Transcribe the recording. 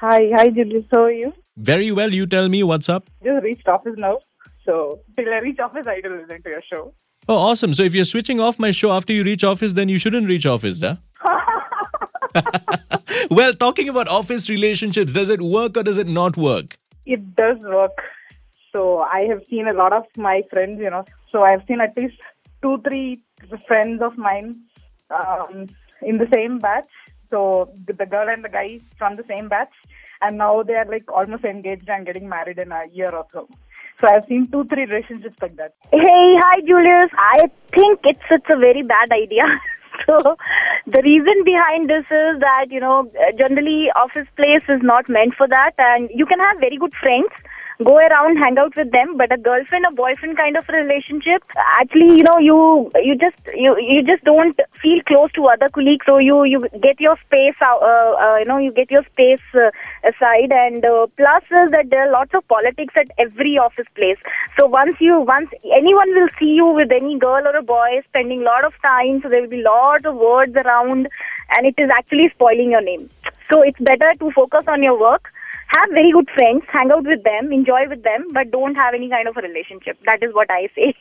Hi, hi, Julius. How are you? Very well. You tell me what's up. Just reached office now. So, till I reach office, I will listen to your show. Oh, awesome. So if you're switching off my show after you reach office, then you shouldn't reach office, da? well, talking about office relationships, does it work or does it not work? It does work. So, I have seen a lot of my friends, you know. So, I've seen at least two, three friends of mine um, in the same batch. So, the girl and the guy from the same batch. And now they are like almost engaged and getting married in a year or so. So I've seen two, three relationships like that. Hey, hi, Julius. I think it's it's a very bad idea. so the reason behind this is that you know generally office place is not meant for that, and you can have very good friends go around, hang out with them. But a girlfriend or boyfriend kind of relationship, actually, you know, you you just you you just don't feel close to other colleagues. So you you get your space out. Uh, uh, you know, you get your space uh, aside. And uh, plus is that there are lots of politics at every office place. So once you once anyone will see you with any girl or a boy spending a lot of time, so there will be lot of words around, and it is actually spoiling your name. So it's better to focus on your work have very good friends, hang out with them, enjoy with them, but don't have any kind of a relationship. That is what I say.